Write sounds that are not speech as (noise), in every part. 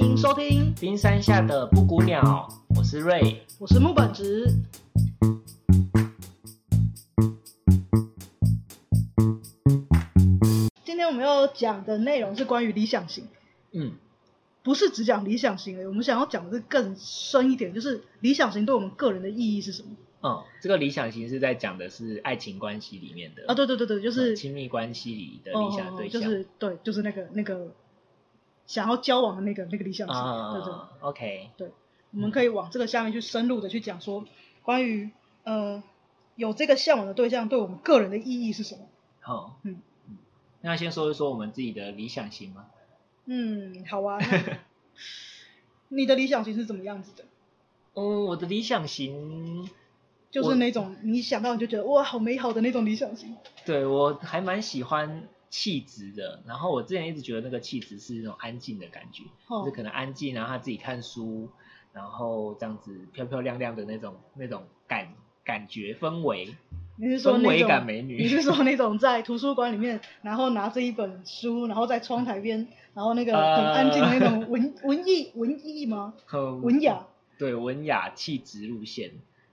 迎收听冰山下的布谷鸟，我是瑞，我是木本直。今天我们要讲的内容是关于理想型，嗯，不是只讲理想型而已，我们想要讲的是更深一点，就是理想型对我们个人的意义是什么？嗯，这个理想型是在讲的是爱情关系里面的啊，对对对对，就是亲密关系里的理想对象，哦、就是对，就是那个那个想要交往的那个那个理想型，啊、对对，OK，对，我们可以往这个下面去深入的去讲说，关于呃有这个向往的对象对我们个人的意义是什么？好，嗯，那先说一说我们自己的理想型吗？嗯，好啊，(laughs) 你的理想型是怎么样子的？嗯，我的理想型。就是那种你想到你就觉得哇好美好的那种理想型。对，我还蛮喜欢气质的，然后我之前一直觉得那个气质是那种安静的感觉，哦、就是可能安静，然后他自己看书，然后这样子漂漂亮亮的那种那种感感觉氛围。你是说那种氛围感美女？你是说那种在图书馆里面，然后拿着一本书，然后在窗台边，然后那个很安静的那种文、呃、文艺文艺吗？(laughs) 很文雅。对，文雅气质路线。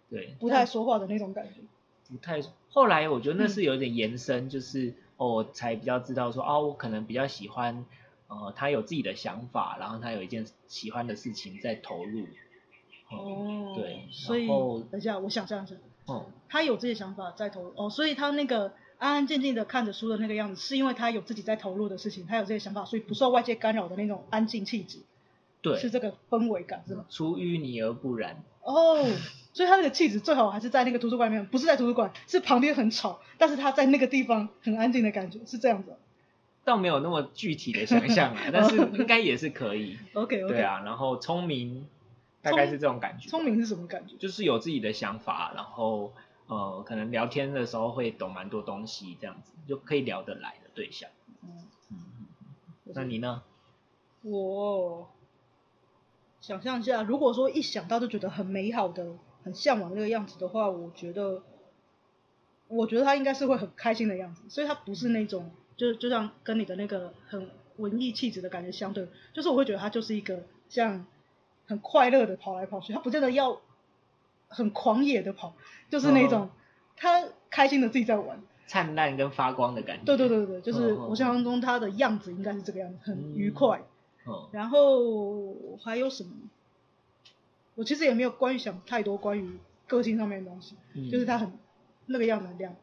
对，不太说话的那种感觉。不太。后来我觉得那是有点延伸，嗯、就是哦，才比较知道说，哦，我可能比较喜欢，呃，他有自己的想法，然后他有一件喜欢的事情在投入。嗯、哦。对。所以，等一下，我想象一下。哦、嗯。他有自己的想法在投入，哦，所以他那个安安静静的看着书的那个样子，是因为他有自己在投入的事情，他有这些想法，所以不受外界干扰的那种安静气质。对。是这个氛围感，是吗？出淤泥而不染。哦。所以他那个气质最好还是在那个图书馆里面，不是在图书馆，是旁边很吵，但是他在那个地方很安静的感觉，是这样子。倒没有那么具体的想象啊，(laughs) 但是应该也是可以。OK OK。对啊，然后聪明，大概是这种感觉。聪明是什么感觉？就是有自己的想法，然后呃，可能聊天的时候会懂蛮多东西，这样子就可以聊得来的对象。嗯嗯嗯。那你呢？我想象一下，如果说一想到就觉得很美好的。很向往那个样子的话，我觉得，我觉得他应该是会很开心的样子，所以他不是那种，就就像跟你的那个很文艺气质的感觉相对，就是我会觉得他就是一个像很快乐的跑来跑去，他不见得要很狂野的跑，就是那种他开心的自己在玩，灿烂跟发光的感觉。对对对对，就是我想象中他的样子应该是这个样子，很愉快。嗯。然后还有什么？我其实也没有关于想太多关于个性上面的东西，嗯、就是他很那个样子的样。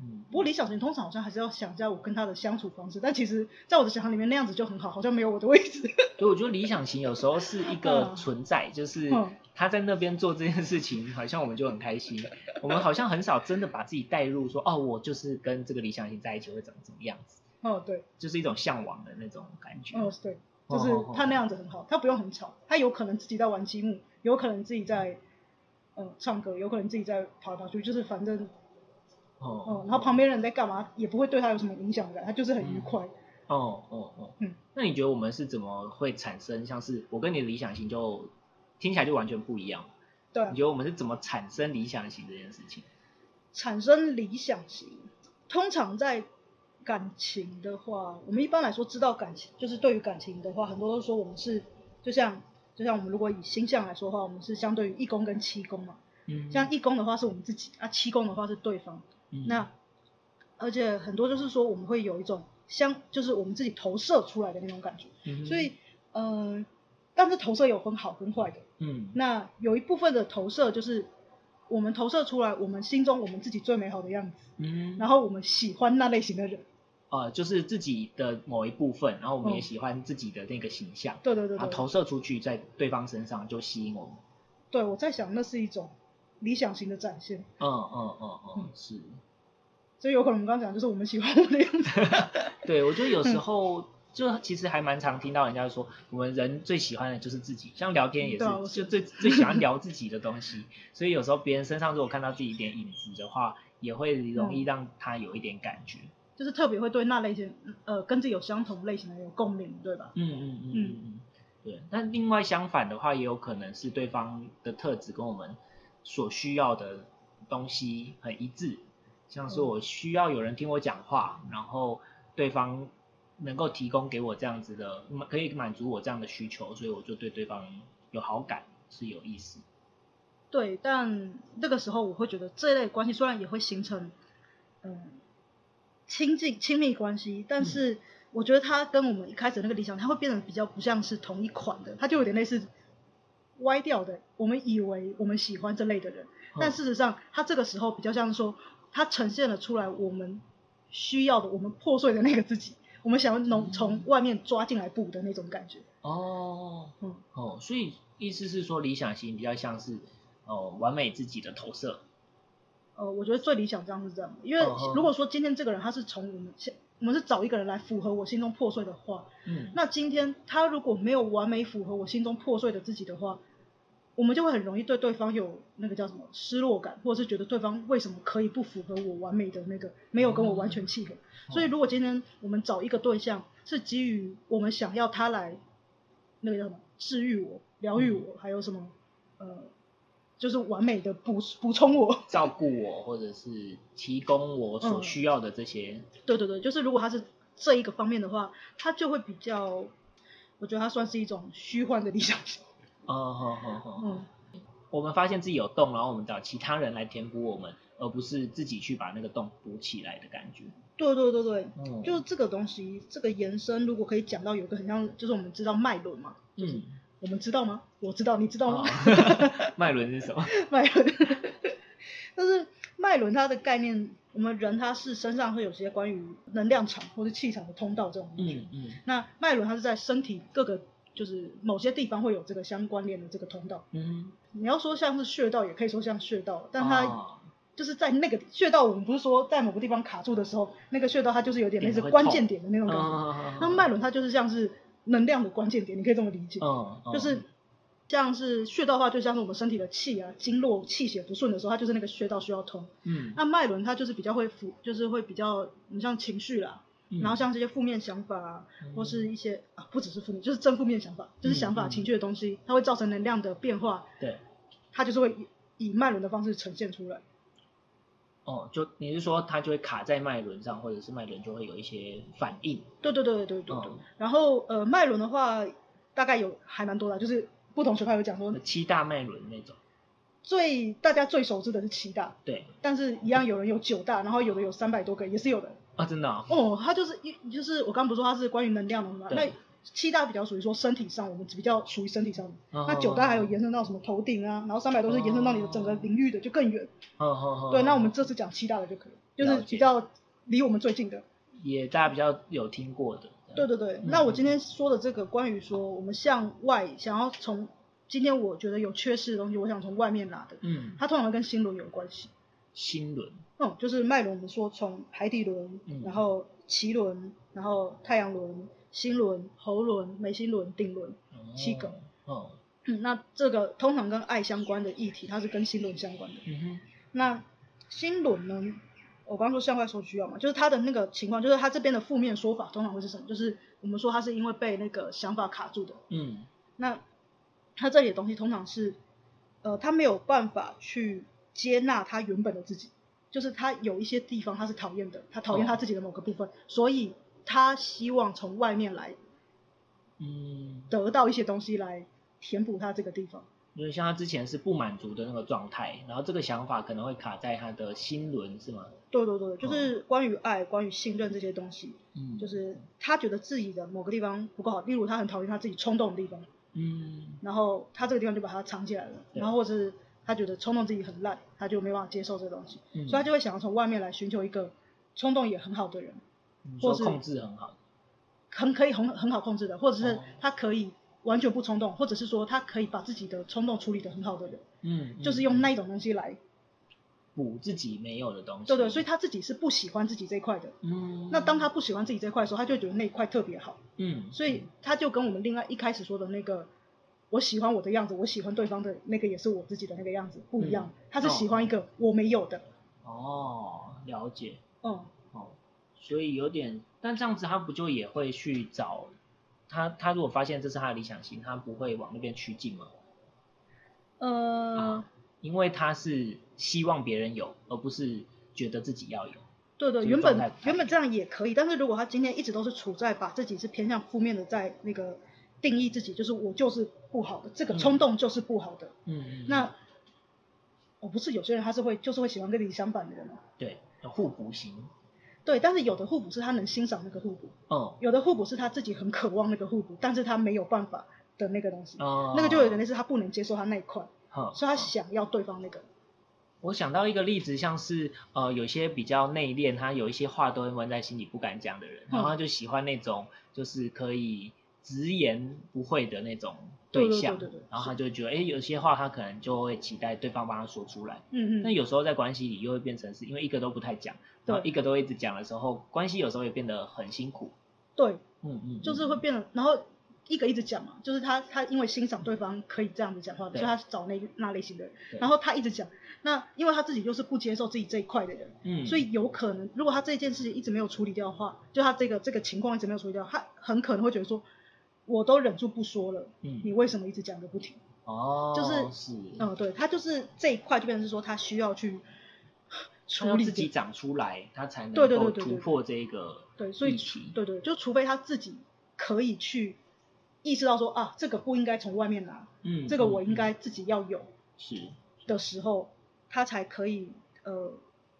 嗯。不过理想型通常好像还是要想一下我跟他的相处方式，但其实在我的想象里面那样子就很好，好像没有我的位置。(laughs) 所以我觉得理想型有时候是一个存在，嗯、就是他在那边做这件事情，好像我们就很开心。我们好像很少真的把自己带入说，哦，我就是跟这个理想型在一起会怎么怎么样子。哦，对。就是一种向往的那种感觉。哦，对。就是他那样子很好，他不用很吵，他有可能自己在玩积木，有可能自己在，呃，唱歌，有可能自己在跑来跑去，就是反正，哦，哦，然后旁边人在干嘛，也不会对他有什么影响感，他就是很愉快。哦哦哦，嗯，那你觉得我们是怎么会产生像是我跟你的理想型就听起来就完全不一样？对，你觉得我们是怎么产生理想型这件事情？产生理想型，通常在。感情的话，我们一般来说知道感情，就是对于感情的话，很多都说我们是，就像就像我们如果以星象来说的话，我们是相对于一宫跟七宫嘛。嗯。像一宫的话是我们自己，啊七宫的话是对方。嗯。那而且很多就是说我们会有一种相，就是我们自己投射出来的那种感觉。嗯。所以，嗯、呃，但是投射有分好跟坏的。嗯。那有一部分的投射就是。我们投射出来，我们心中我们自己最美好的样子，嗯，然后我们喜欢那类型的人，呃，就是自己的某一部分，然后我们也喜欢自己的那个形象，对对对，啊，投射出去在对方身上就吸引我们。对，我在想那是一种理想型的展现。嗯嗯嗯嗯，是。所以有可能我们刚刚讲就是我们喜欢我的样子。(laughs) 对，我觉得有时候。就其实还蛮常听到人家说，我们人最喜欢的就是自己，像聊天也是，就最最喜欢聊自己的东西。所以有时候别人身上如果看到自己一点影子的话，也会容易让他有一点感觉。就是特别会对那类型，呃，跟自己有相同类型的有共鸣，对吧？嗯嗯嗯嗯嗯，对。那另外相反的话，也有可能是对方的特质跟我们所需要的东西很一致，像是我需要有人听我讲话，然后对方。能够提供给我这样子的，可以满足我这样的需求，所以我就对对方有好感，是有意思。对，但那个时候我会觉得这一类关系虽然也会形成，嗯，亲近亲密关系，但是我觉得他跟我们一开始那个理想，他会变得比较不像是同一款的，他就有点类似歪掉的。我们以为我们喜欢这类的人，但事实上他这个时候比较像是说，他呈现了出来我们需要的，我们破碎的那个自己，我们想要从从外面抓进来补的那种感觉。哦，嗯，哦，所以意思是说理想型比较像是。哦，完美自己的投射。呃，我觉得最理想这样是这样，因为如果说今天这个人他是从我们现，我们是找一个人来符合我心中破碎的话，嗯，那今天他如果没有完美符合我心中破碎的自己的话，我们就会很容易对对方有那个叫什么失落感，或者是觉得对方为什么可以不符合我完美的那个，没有跟我完全契合。嗯，所以如果今天我们找一个对象是基于我们想要他来那个叫什么治愈我、疗愈我，嗯，还有什么呃。就是完美的补补充我，(laughs) 照顾我，或者是提供我所需要的这些。嗯。对对对，就是如果他是这一个方面的话，他就会比较，我觉得他算是一种虚幻的理想型。哦，好好好。嗯，我们发现自己有洞，然后我们找其他人来填补我们，而不是自己去把那个洞补起来的感觉。对对对对，嗯，就是这个东西，这个延伸，如果可以讲到有一个很像，就是我们知道脉轮嘛，嗯。我们知道吗？我知道，你知道吗？(laughs) 脉轮是什么？(laughs) 脉轮，但是脉轮它的概念，我们人他是身上会有些关于能量场或者气场的通道这种东西。嗯嗯。那脉轮它是在身体各个就是某些地方会有这个相关联的这个通道。嗯。你要说像是穴道，也可以说像穴道，但它就是在那个穴道，我们不是说在某个地方卡住的时候，那个穴道它就是有点类似关键点的那种感觉。那脉轮它就是像是。能量的关键点，你可以这么理解，嗯嗯、就是像是穴道的话，就像是我们身体的气啊，经络气血不顺的时候，它就是那个穴道需要通。嗯，那脉轮它就是比较会负，就是会比较，你像情绪啦，嗯、然后像这些负面想法啊，嗯、或是一些啊，不只是负面，就是正负面想法，就是想法、嗯、情绪的东西，它会造成能量的变化。对，它就是会以以脉轮的方式呈现出来。哦，就你是说它就会卡在脉轮上，或者是脉轮就会有一些反应？对对对对对对。嗯、然后呃，脉轮的话大概有还蛮多的，就是不同学派有讲说七大脉轮那种。最大家最熟知的是七大。对。但是一样有人有九大，然后有的有三百多个，也是有的。啊，真的、哦？哦，它就是一就是我刚刚不是说它是关于能量的吗？那七大比较属于说身体上，我们比较属于身体上的。Oh, 那九大还有延伸到什么头顶啊，然后三百都是延伸到你的整个领域的，oh, 就更远。Oh, oh, oh, 对，那我们这次讲七大的就可以，就是比较离我们最近的。也大家比较有听过的。对对对，嗯、那我今天说的这个关于说我们向外想要从今天我觉得有缺失的东西，我想从外面拿的。嗯。它通常跟心轮有关系。心轮。嗯，就是脉轮，我们说从海底轮，嗯、然后脐轮，然后太阳轮。心轮、喉轮、眉心轮、顶轮，七个。哦。嗯，那这个通常跟爱相关的议题，它是跟心轮相关的。嗯哼。那心轮呢？我刚刚说向外所需要嘛，就是他的那个情况，就是他这边的负面说法通常会是什么？就是我们说他是因为被那个想法卡住的。嗯。那他这里的东西通常是，呃，他没有办法去接纳他原本的自己，就是他有一些地方他是讨厌的，他讨厌他自己的某个部分，哦、所以。他希望从外面来，嗯，得到一些东西来填补他这个地方。因为像他之前是不满足的那个状态，然后这个想法可能会卡在他的心轮，是吗？对对对，就是关于爱、关于信任这些东西。嗯，就是他觉得自己的某个地方不够好，例如他很讨厌他自己冲动的地方。嗯，然后他这个地方就把它藏起来了，然后或者是他觉得冲动自己很烂，他就没办法接受这个东西，嗯，所以他就会想要从外面来寻求一个冲动也很好的人。或是控制很好，很可以很很好控制的，或者是他可以完全不冲动，或者是说他可以把自己的冲动处理得很好的人，嗯，嗯，就是用那一种东西来补自己没有的东西，对对，所以他自己是不喜欢自己这一块的，嗯，那当他不喜欢自己这一块的时候，他就觉得那一块特别好，嗯，所以他就跟我们另外一开始说的那个我喜欢我的样子，我喜欢对方的那个也是我自己的那个样子不一样，嗯，他是喜欢一个我没有的，哦，了解，嗯。所以有点，但这样子他不就也会去找他？他如果发现这是他的理想型，他不会往那边趋近吗？呃、啊，因为他是希望别人有，而不是觉得自己要有。对对，原本原本这样也可以，但是如果他今天一直都是处在把自己是偏向负面的，在那个定义自己，就是我就是不好的，这个冲动就是不好的。嗯嗯。那我不是有些人他是会就是会喜欢跟你相反的人吗？对，互补型。对，但是有的互补是他能欣赏那个互补，哦，有的互补是他自己很渴望那个互补，但是他没有办法的那个东西，哦，那个就有点类似他不能接受他那一块，哦，所以他想要对方那个。我想到一个例子，像是呃有些比较内敛，他有一些话都会闷在心里不敢讲的人，然后他就喜欢那种就是可以直言不讳的那种。对象，对对对对，然后他就觉得，哎，有些话他可能就会期待对方帮他说出来。嗯嗯。那有时候在关系里又会变成是因为一个都不太讲，然后一个都一直讲的时候，关系有时候也变得很辛苦。对，嗯嗯，就是会变得，然后一个一直讲嘛，就是他他因为欣赏对方可以这样子讲话，所以他找那那类型的人，然后他一直讲，那因为他自己就是不接受自己这一块的人，嗯，所以有可能如果他这件事情一直没有处理掉的话，就他这个这个情况一直没有处理掉，他很可能会觉得说。我都忍住不说了，嗯，你为什么一直讲个不停？哦，就是，是，嗯，对，他就是这一块就变成是说他需要去处理自己长出来，他才能够突破这个对，所以对对，就除非他自己可以去意识到说啊，这个不应该从外面拿，嗯，这个我应该自己要有，是的时候，他才可以呃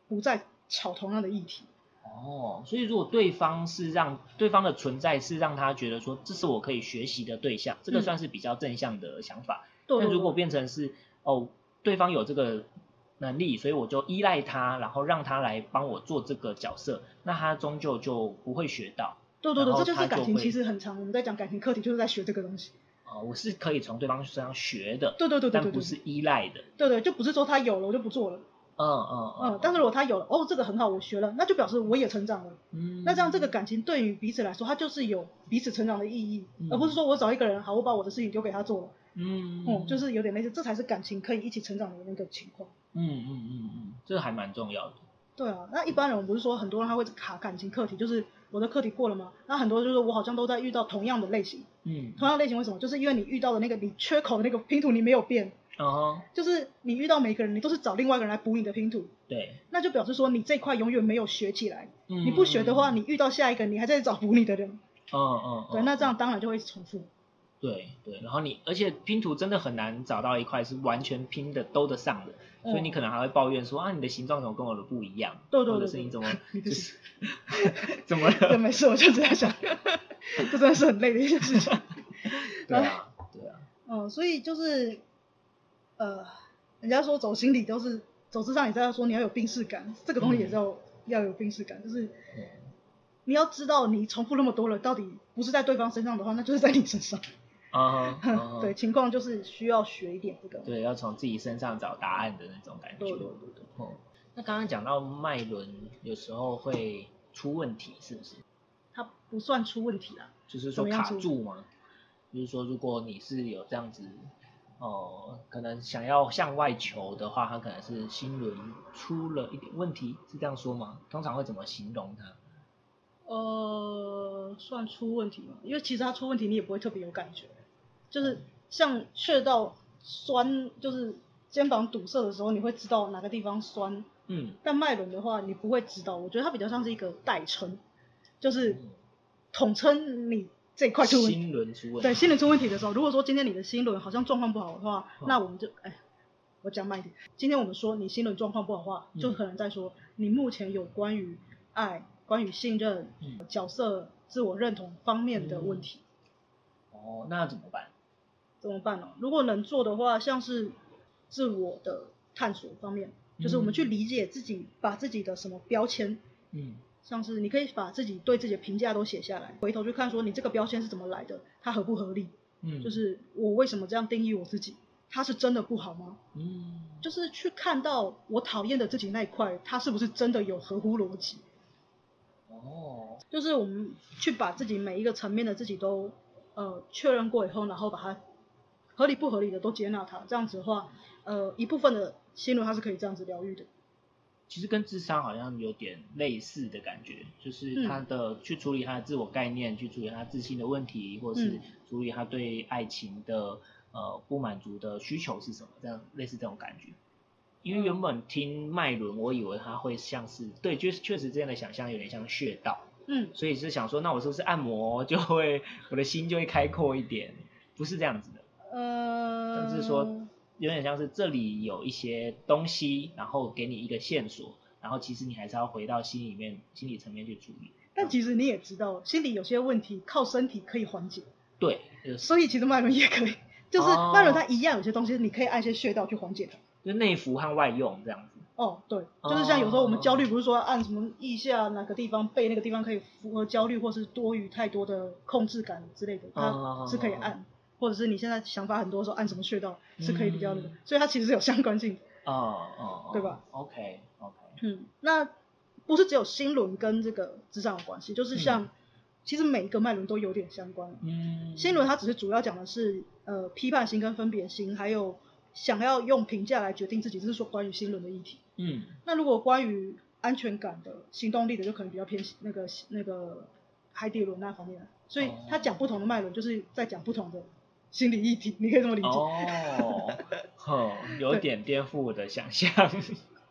不再吵同样的议题。哦，所以如果对方是让对方的存在是让他觉得说，这是我可以学习的对象，这个算是比较正向的想法。那、嗯、如果变成是哦，对方有这个能力，所以我就依赖他，然后让他来帮我做这个角色，那他终究就不会学到。对对对，这就是感情其实很长，我们在讲感情课题就是在学这个东西。哦，我是可以从对方身上学的。对对对对，对，但不是依赖的。对对，就不是说他有了我就不做了。嗯嗯嗯，但是如果他有了，哦，这个很好，我学了，那就表示我也成长了。嗯，那这样这个感情对于彼此来说，它就是有彼此成长的意义，嗯、而不是说我找一个人，好，我把我的事情丢给他做了。嗯嗯，就是有点类似，这才是感情可以一起成长的那个情况。嗯嗯嗯嗯，这个还蛮重要的。对啊，那一般人我不是说很多人他会卡感情课题，就是我的课题过了吗？那很多就是我好像都在遇到同样的类型。嗯，同样类型为什么？就是因为你遇到的那个你缺口的那个拼图你没有变。哦，uh huh. 就是你遇到每个人，你都是找另外一个人来补你的拼图。对，那就表示说你这块永远没有学起来。嗯，你不学的话，你遇到下一个，你还在找补你的人。嗯嗯。对，那这样当然就会重复。对对，然后你而且拼图真的很难找到一块是完全拼的兜得上的，所以你可能还会抱怨说啊，你的形状怎么跟我的不一样？对对对。或者是你怎么 (laughs) 就是 (laughs) 怎么了？对，没事，我就这样想，这真的是很累的一件事情。(laughs) 对啊，对啊。嗯，所以就是。呃，人家说走心理都是走咨商，也在说你要有病视感，这个东西也是要、嗯、要有病视感，就是你要知道你重复那么多了，到底不是在对方身上的话，那就是在你身上。啊 (laughs) 对，情况就是需要学一点这个。对，要从自己身上找答案的那种感觉。对对对对。哦、嗯，那刚刚讲到脉轮有时候会出问题，是不是？它不算出问题啦。就是说卡住吗？就是说，如果你是有这样子。哦，可能想要向外求的话，他可能是心轮出了一点问题，是这样说吗？通常会怎么形容它？呃，算出问题吗？因为其实他出问题，你也不会特别有感觉，就是像穴道酸，就是肩膀堵塞的时候，你会知道哪个地方酸。嗯。但脉轮的话，你不会知道。我觉得它比较像是一个代称，就是统称你。这一块出问题，心轮出问题，对，心轮出问题的时候，如果说今天你的心轮好像状况不好的话，哦、那我们就，哎，我讲慢一点。今天我们说你心轮状况不好的话，嗯、就可能在说你目前有关于爱、关于信任、嗯、角色、自我认同方面的问题。嗯、哦，那怎么办？怎么办呢？如果能做的话，像是自我的探索方面，嗯、就是我们去理解自己，把自己的什么标签，嗯。像是你可以把自己对自己的评价都写下来，回头去看说你这个标签是怎么来的，它合不合理？嗯，就是我为什么这样定义我自己，它是真的不好吗？嗯，就是去看到我讨厌的自己那一块，它是不是真的有合乎逻辑？哦，就是我们去把自己每一个层面的自己都呃确认过以后，然后把它合理不合理的都接纳它，这样子的话，呃一部分的心轮它是可以这样子疗愈的。其实跟智商好像有点类似的感觉，就是他的去处理他的自我概念，嗯、去处理他自信的问题，或是处理他对爱情的呃不满足的需求是什么，这样类似这种感觉。因为原本听脉轮，我以为他会像是对，就是确实这样的想象有点像穴道，嗯，所以是想说，那我是不是按摩就会我的心就会开阔一点？不是这样子的，呃，但是说有点像是这里有一些东西，然后给你一个线索，然后其实你还是要回到心里面、心理层面去处理。但其实你也知道，心理有些问题靠身体可以缓解，对，就是、所以其实脉轮也可以，就是脉轮它一样有些东西你可以按一些穴道去缓解它。就内服和外用这样子。哦，对，就是像有时候我们焦虑，不是说按什么腋下哪个地方、背那个地方可以符合焦虑或是多余太多的控制感之类的，它是可以按，或者是你现在想法很多的时候按什么穴道是可以比较那个，所以它其实是有相关性的。哦哦，对吧？OK OK。嗯，那不是只有心轮跟这个职场有关系，就是像其实每一个脉轮都有点相关。嗯。心轮它只是主要讲的是呃批判心跟分别心，还有。想要用评价来决定自己，这是说关于心轮的议题。嗯，那如果关于安全感的、行动力的，就可能比较偏那个那个海底轮那方面。所以他讲不同的脉轮，就是在讲不同的心理议题，你可以这么理解。哦，(laughs) 哼，有点颠覆我的想象。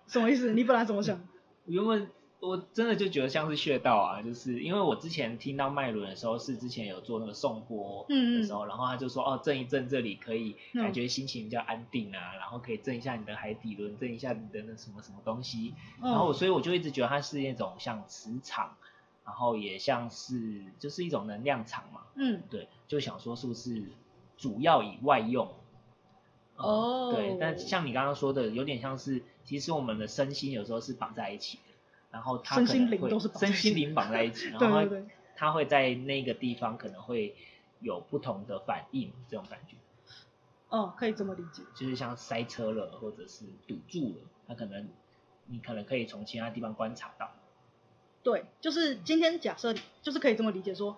什么意思？你本来怎么想？原本。我真的就觉得像是穴道啊，就是因为我之前听到脉轮的时候，是之前有做那个颂钵的时候，嗯、然后他就说哦，震一震这里可以感觉心情比较安定啊，嗯、然后可以震一下你的海底轮，震一下你的那什么什么东西，然后所以我就一直觉得它是那种像磁场，然后也像是就是一种能量场嘛，嗯，对，就想说是不是主要以外用，嗯、哦，对，但像你刚刚说的，有点像是其实我们的身心有时候是绑在一起的。然后他可能会身心灵都是身心灵绑在一起，(laughs) 然后他会在那个地方可能会有不同的反应，这种感觉。哦，可以这么理解。就是像塞车了，或者是堵住了，他可能你可能可以从其他地方观察到。对，就是今天假设就是可以这么理解说，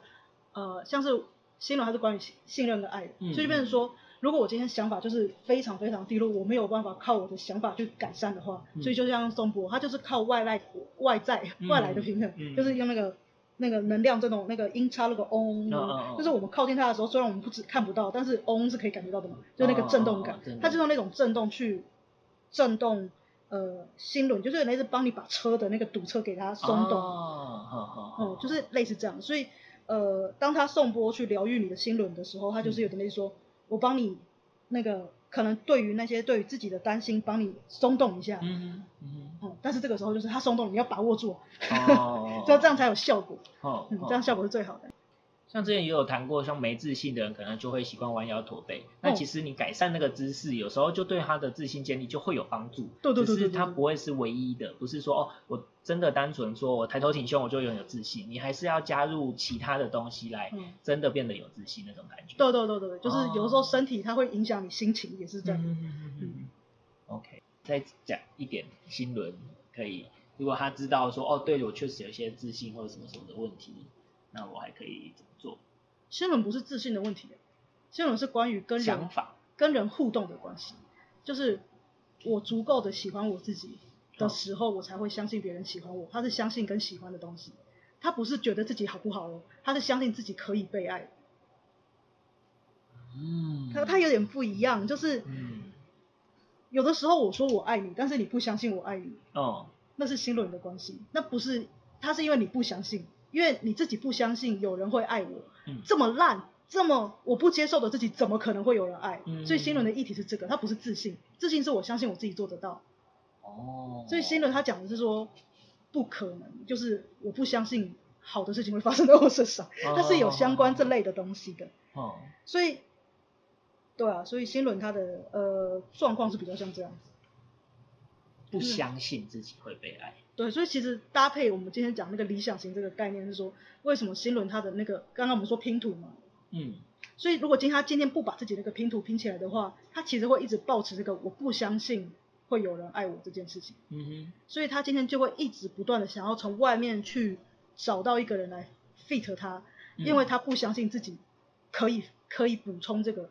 呃，像是心轮它是关于信任的爱的，嗯、所以就变成说。如果我今天想法就是非常非常低落，我没有办法靠我的想法去改善的话，嗯、所以就像颂钵，它就是靠外来外在外来的平衡，就是用那个那个能量这种那个音叉那个嗡，哦、就是我们靠近它的时候，虽然我们不知看不到，但是嗡是可以感觉到的嘛，就那个震动感，哦、它就用那种震动去震动呃心轮，就是类似帮你把车的那个堵车给它松动，哦，就是类似这样，所以呃当他颂钵去疗愈你的心轮的时候，他就是有点类似说。嗯我帮你那个可能对于那些对于自己的担心，帮你松动一下。嗯嗯嗯。但是这个时候就是他松动，你要把握住，哦，(laughs) 这样才有效果。哦。嗯，这样效果是最好的。像之前也有谈过，像没自信的人可能就会习惯弯腰驼背。那其实你改善那个姿势，有时候就对他的自信建立就会有帮助。对对对。只是他不会是唯一的，不是说哦，我真的单纯说我抬头挺胸我就拥有自信。你还是要加入其他的东西来，真的变得有自信那种感觉。对对对对，就是有时候身体它会影响你心情，也是这样。嗯嗯嗯。OK，再讲一点心轮可以，如果他知道说哦，对我确实有一些自信或者什么什么的问题，那我还可以。心轮不是自信的问题，心轮是关于跟人跟人互动的关系，就是我足够的喜欢我自己的时候，我才会相信别人喜欢我。他是相信跟喜欢的东西，他不是觉得自己好不好哦，他是相信自己可以被爱。嗯，他他有点不一样，就是有的时候我说我爱你，但是你不相信我爱你，哦，那是心轮的关系，那不是，他是因为你不相信。因为你自己不相信有人会爱我，嗯、这么烂，这么我不接受的自己，怎么可能会有人爱？嗯、所以新轮的议题是这个，他不是自信，自信是我相信我自己做得到。哦。所以新轮他讲的是说，不可能，就是我不相信好的事情会发生在我身上，哦、它是有相关这类的东西的。哦。所以，对啊，所以新轮他的呃状况是比较像这样子，不相信自己会被爱。对，所以其实搭配我们今天讲那个理想型这个概念是说，为什么新轮他的那个刚刚我们说拼图嘛，嗯，所以如果今天他今天不把自己那个拼图拼起来的话，他其实会一直保持这个我不相信会有人爱我这件事情，嗯哼，所以他今天就会一直不断的想要从外面去找到一个人来 fit 他，因为他不相信自己可以可以补充这个，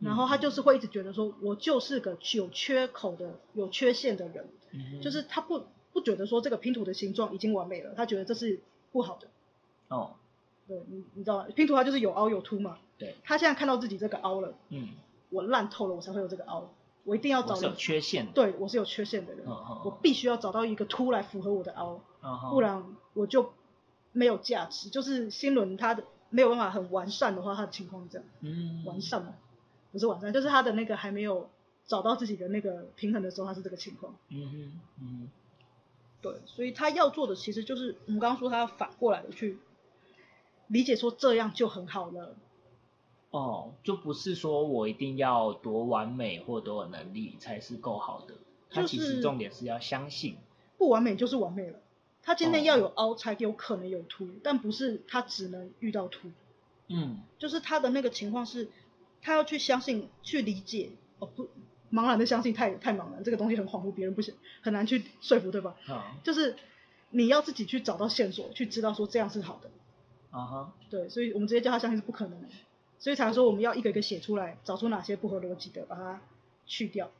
然后他就是会一直觉得说我就是个有缺口的有缺陷的人，嗯哼，就是他不。不觉得说这个拼图的形状已经完美了，他觉得这是不好的。哦，对，你你知道吗拼图它就是有凹有凸嘛。对。他现在看到自己这个凹了，嗯，我烂透了，我才会有这个凹。我一定要找我是有缺陷的，对我是有缺陷的人，嗯嗯我必须要找到一个凸来符合我的凹，不然我就没有价值。就是新轮它的没有办法很完善的话，它的情况是这样，嗯，完善嘛，不是完善，就是它的那个还没有找到自己的那个平衡的时候，它是这个情况。嗯哼，嗯哼，对，所以他要做的其实就是我们刚刚说他要反过来的去理解，说这样就很好了。哦，就不是说我一定要多完美或多有能力才是够好的，他其实重点是要相信，不完美就是完美了。他今天要有凹才有可能有凸，哦、但不是他只能遇到凸。嗯，就是他的那个情况是，他要去相信、去理解。哦不，茫然的相信太太茫然，这个东西很恍惚，别人不行，很难去说服，对吧？嗯，就是你要自己去找到线索，去知道说这样是好的。啊哈，对，所以我们直接叫他相信是不可能的。所以才说我们要一个一个写出来，找出哪些不合逻辑的，把它去掉。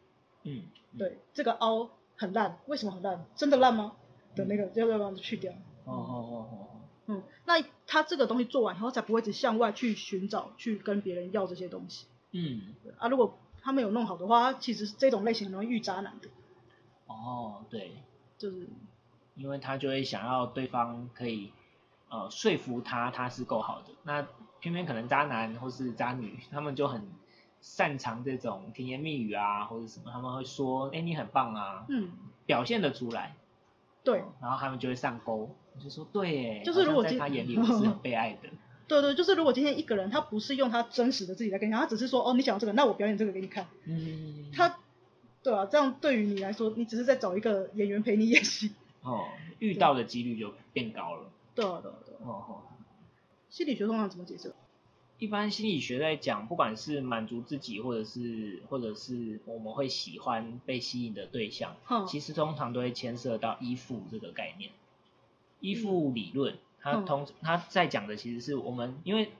嗯，对，这个凹很烂，为什么很烂？真的烂吗？的那个要不要把它去掉？哦哦哦哦。嗯，那他这个东西做完以后，才不会只向外去寻找，去跟别人要这些东西。嗯。啊，如果他没有弄好的话，其实这种类型很容易遇渣男的。哦，对，就是，因为他就会想要对方可以呃说服他，他是够好的。那偏偏可能渣男或是渣女，他们就很擅长这种甜言蜜语啊，或者什么，他们会说，哎，你很棒啊，嗯，表现得出来，对，然后他们就会上钩，就说对，就是如果在他眼里 (laughs) 我是很被爱的，对对，就是如果今天一个人他不是用他真实的自己来跟你讲，他只是说，哦，你讲这个，那我表演这个给你看，嗯，他，对啊，这样对于你来说，你只是在找一个演员陪你演戏，哦，遇到的几率就变高了，对啊对啊对啊，哦哦。心理学通常怎么解释？一般心理学在讲，不管是满足自己，或者是或者是我们会喜欢被吸引的对象，嗯、其实通常都会牵涉到依附这个概念。依附理论，它通他在讲的其实是我们因为。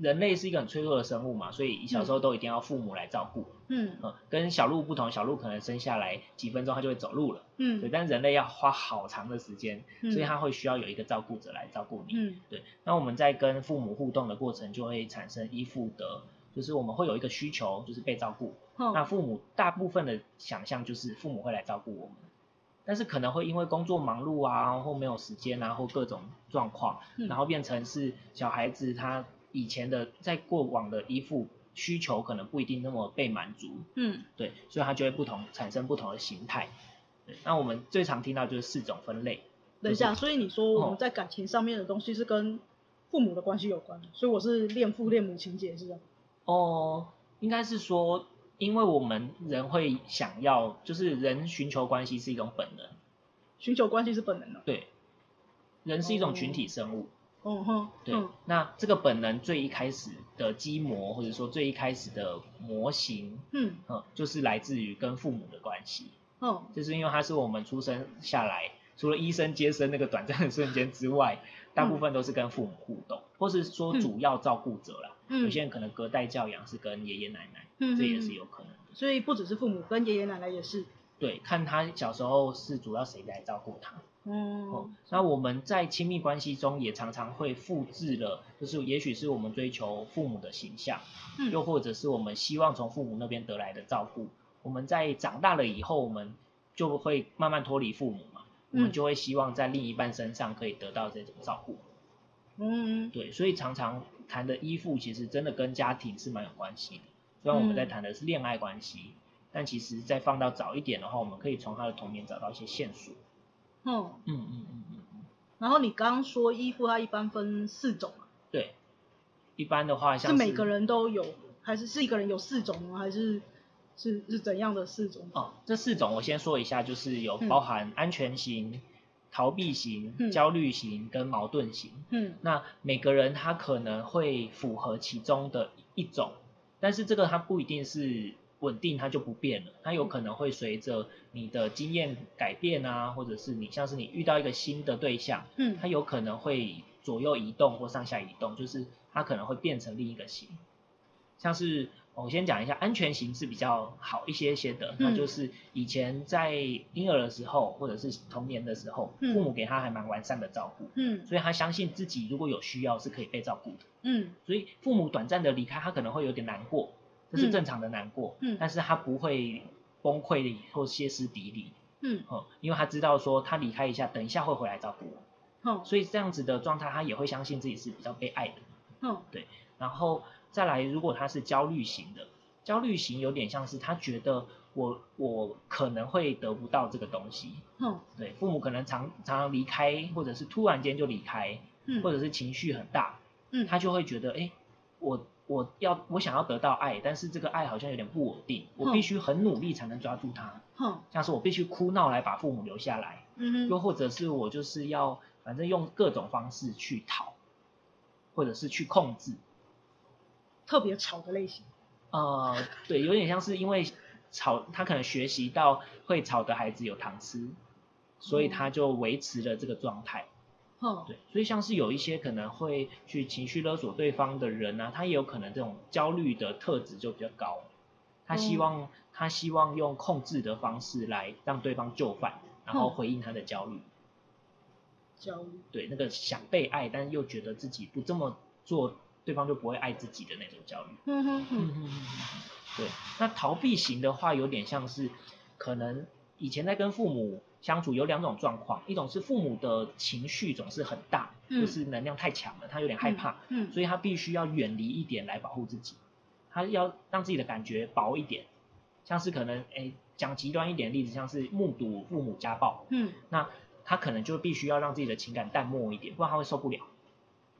人类是一个很脆弱的生物嘛，所以小时候都一定要父母来照顾。嗯，嗯，跟小鹿不同，小鹿可能生下来几分钟它就会走路了。嗯，对，但人类要花好长的时间，嗯，所以它会需要有一个照顾者来照顾你。嗯，对。那我们在跟父母互动的过程，就会产生依附的，就是我们会有一个需求，就是被照顾。哦，那父母大部分的想象就是父母会来照顾我们，但是可能会因为工作忙碌啊，或没有时间啊，或各种状况，嗯，然后变成是小孩子他。以前的在过往的依附需求可能不一定那么被满足，嗯，对，所以他就会不同产生不同的形态。那我们最常听到就是四种分类。等一下，所以你说我们在感情上面的东西是跟父母的关系有关，所以我是恋父恋母情结是吧？哦，应该是说，因为我们人会想要，就是人寻求关系是一种本能。寻求关系是本能的。对，人是一种群体生物。哦哦哼，对，那这个本能最一开始的基模，或者说最一开始的模型，嗯，嗯，就是来自于跟父母的关系，哦，就是因为它是我们出生下来，除了医生接生那个短暂的瞬间之外，大部分都是跟父母互动，嗯、或是说主要照顾者啦，嗯，有些人可能隔代教养是跟爷爷奶奶，嗯，这也是有可能的，所以不只是父母，跟爷爷奶奶也是，对，看他小时候是主要谁来照顾他。嗯、哦，那我们在亲密关系中也常常会复制了，就是也许是我们追求父母的形象，嗯，又或者是我们希望从父母那边得来的照顾。我们在长大了以后，我们就会慢慢脱离父母嘛，我们就会希望在另一半身上可以得到这种照顾。嗯，对，所以常常谈的依附，其实真的跟家庭是蛮有关系的。虽然我们在谈的是恋爱关系，嗯，但其实再放到早一点的话，我们可以从他的童年找到一些线索。嗯嗯嗯嗯嗯嗯，然后你刚刚说依附它一般分四种嘛？对，一般的话像是，是每个人都有，还是是一个人有四种吗？还是是是怎样的四种？哦，这四种我先说一下，就是有包含安全型、嗯、逃避型、嗯、焦虑型跟矛盾型。嗯，那每个人他可能会符合其中的一种，但是这个它不一定是。稳定它就不变了，它有可能会随着你的经验改变啊，或者是你像是你遇到一个新的对象，嗯，它有可能会左右移动或上下移动，就是它可能会变成另一个型。像是我先讲一下安全型是比较好一些些的，那就是以前在婴儿的时候或者是童年的时候，父母给他还蛮完善的照顾，嗯，所以他相信自己如果有需要是可以被照顾的，嗯，所以父母短暂的离开他可能会有点难过。这是正常的难过，嗯，但是他不会崩溃或歇斯底里。嗯，哦，因为他知道说他离开一下，等一下会回来照顾我。嗯，所以这样子的状态，他也会相信自己是比较被爱的。嗯，对。然后再来，如果他是焦虑型的，焦虑型有点像是他觉得我我可能会得不到这个东西。嗯，对，父母可能常常常离开，或者是突然间就离开，嗯，或者是情绪很大，嗯，他就会觉得，哎，我我要我想要得到爱，但是这个爱好像有点不稳定，我必须很努力才能抓住它。嗯，像是我必须哭闹来把父母留下来。嗯，又或者是我就是要反正用各种方式去讨，或者是去控制，特别吵的类型。呃，对，有点像是因为吵，他可能学习到会吵的孩子有糖吃，所以他就维持了这个状态。嗯，对，所以像是有一些可能会去情绪勒索对方的人呢、啊，他也有可能这种焦虑的特质就比较高，他希望、嗯、他希望用控制的方式来让对方就范。然后回应他的焦虑，焦虑，对，那个想被爱，但又觉得自己不这么做，对方就不会爱自己的那种教育。嗯哼哼，(laughs) 对，那逃避型的话，有点像是可能以前在跟父母相处有两种状况，一种是父母的情绪总是很大，嗯、就是能量太强了，他有点害怕，嗯，嗯所以他必须要远离一点来保护自己，他要让自己的感觉薄一点，像是可能哎。讲极端一点的例子，像是目睹父母家暴，嗯，那他可能就必须要让自己的情感淡漠一点，不然他会受不了。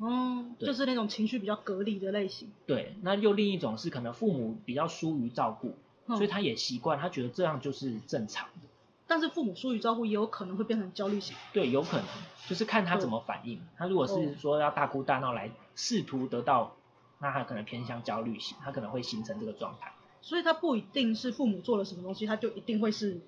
嗯，就是那种情绪比较隔离的类型。对，那又另一种是可能父母比较疏于照顾，嗯、所以他也习惯，他觉得这样就是正常的。但是父母疏于照顾也有可能会变成焦虑型。对，有可能，就是看他怎么反应。他如果是说要大哭大闹来试图得到，那他可能偏向焦虑型，他可能会形成这个状态。所以他不一定是父母做了什么东西，他就一定会是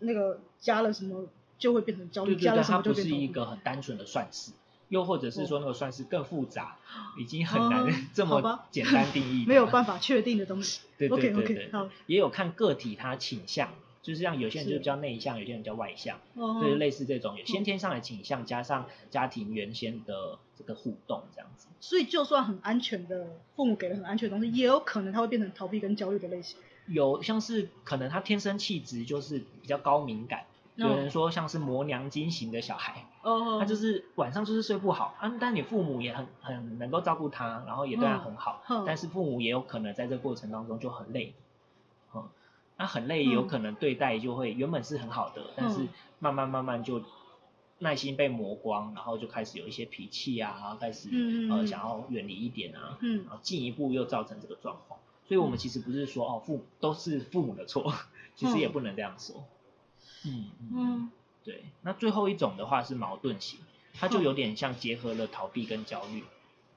那个加了什么就会变成焦虑，对对对，加了什么就变成。他不是一个很单纯的算式，又或者是说那个算是更复杂，哦、已经很难这么简单定义，没有办法确定的东西。(laughs) 对对对对，okay, okay, 好也有看个体他倾向。就是像有些人就比较内向，有些人比较外向，哦、就是类似这种有先天上的倾向，加上家庭原先的这个互动这样子。所以就算很安全的父母给了很安全的东西，也有可能他会变成逃避跟焦虑的类型。有像是可能他天生气质就是比较高敏感，哦、有人说像是磨娘精型的小孩，哦，他就是晚上就是睡不好啊，但你父母也很很能够照顾他，然后也对他很好，哦、但是父母也有可能在这过程当中就很累。那、啊、很累，有可能对待就会、嗯、原本是很好的，但是慢慢慢慢就耐心被磨光，然后就开始有一些脾气啊，开始、嗯、呃想要远离一点啊，嗯，然后进一步又造成这个状况。所以我们其实不是说哦父都是父母的错，(laughs) 其实也不能这样说。嗯嗯，嗯对。那最后一种的话是矛盾型，它就有点像结合了逃避跟焦虑。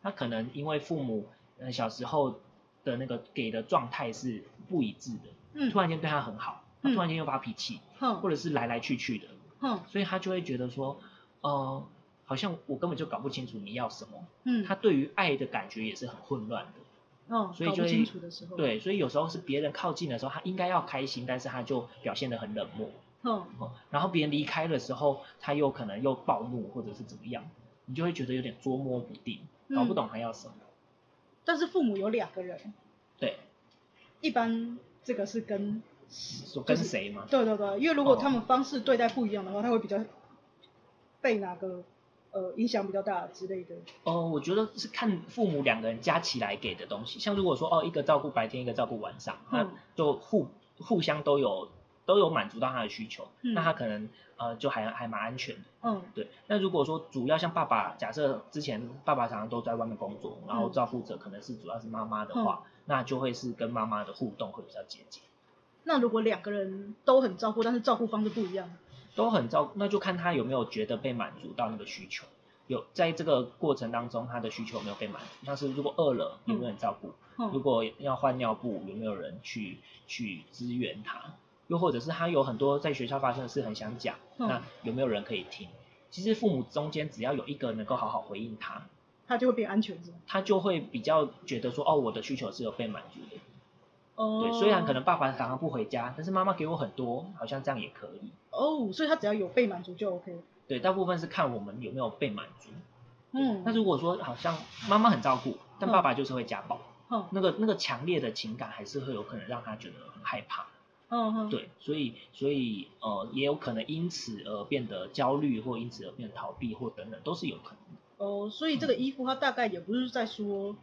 他可能因为父母呃小时候的那个给的状态是不一致的。嗯，突然间对他很好，他突然间又发脾气，嗯，或者是来来去去的，嗯，所以他就会觉得说，呃，好像我根本就搞不清楚你要什么，嗯，他对于爱的感觉也是很混乱的，嗯，所以就会，搞不清楚的时候，对，所以有时候是别人靠近的时候，他应该要开心，但是他就表现得很冷漠，嗯，然后别人离开的时候，他又可能又暴怒或者是怎么样，你就会觉得有点捉摸不定，搞不懂他要什么。但是父母有两个人，对，一般。这个是跟说跟谁吗？对对对，因为如果他们方式对待不一样的话，他会比较被哪个呃影响比较大之类的。哦，我觉得是看父母两个人加起来给的东西。像如果说哦，一个照顾白天，一个照顾晚上，那就互互相都有都有满足到他的需求，那他可能呃就还还蛮安全的。嗯，对。那如果说主要像爸爸，假设之前爸爸常常都在外面工作，然后照顾者可能是主要是妈妈的话。那就会是跟妈妈的互动会比较接近。那如果两个人都很照顾，但是照顾方式不一样，都很照顾，那就看他有没有觉得被满足到那个需求。有在这个过程当中，他的需求有没有被满足？像是如果饿了，有没有人照顾？嗯、如果要换尿布，有没有人去去支援他？又或者是他有很多在学校发生的事很想讲，嗯、那有没有人可以听？其实父母中间只要有一个能够好好回应他。他就会变安全，是吗？他就会比较觉得说，哦，我的需求是有被满足的。哦。对，虽然可能爸爸常常不回家，但是妈妈给我很多，好像这样也可以。哦，所以他只要有被满足就 OK。对，大部分是看我们有没有被满足。嗯。那如果说好像妈妈很照顾，但爸爸就是会家暴，嗯，那个那个强烈的情感还是会有可能让他觉得很害怕。嗯哼，对，所以所以呃也有可能因此而变得焦虑，或因此而变得逃避，或等等都是有可能的。哦，所以这个依附它大概也不是在说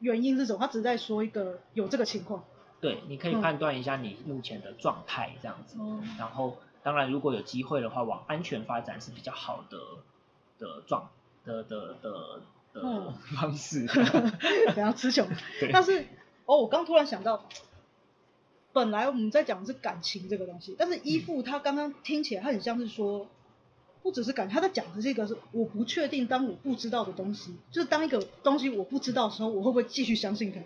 原因是什么，它只是在说一个有这个情况。对，你可以判断一下你目前的状态这样子，嗯、然后当然如果有机会的话，往安全发展是比较好的的状的的的的、方式。怎样词穷？但是哦，我刚突然想到。本来我们在讲的是感情这个东西，但是依附他刚刚听起来，他很像是说，不只是感情，他在讲的这个是我不确定，当我不知道的东西，就是当一个东西我不知道的时候，我会不会继续相信它？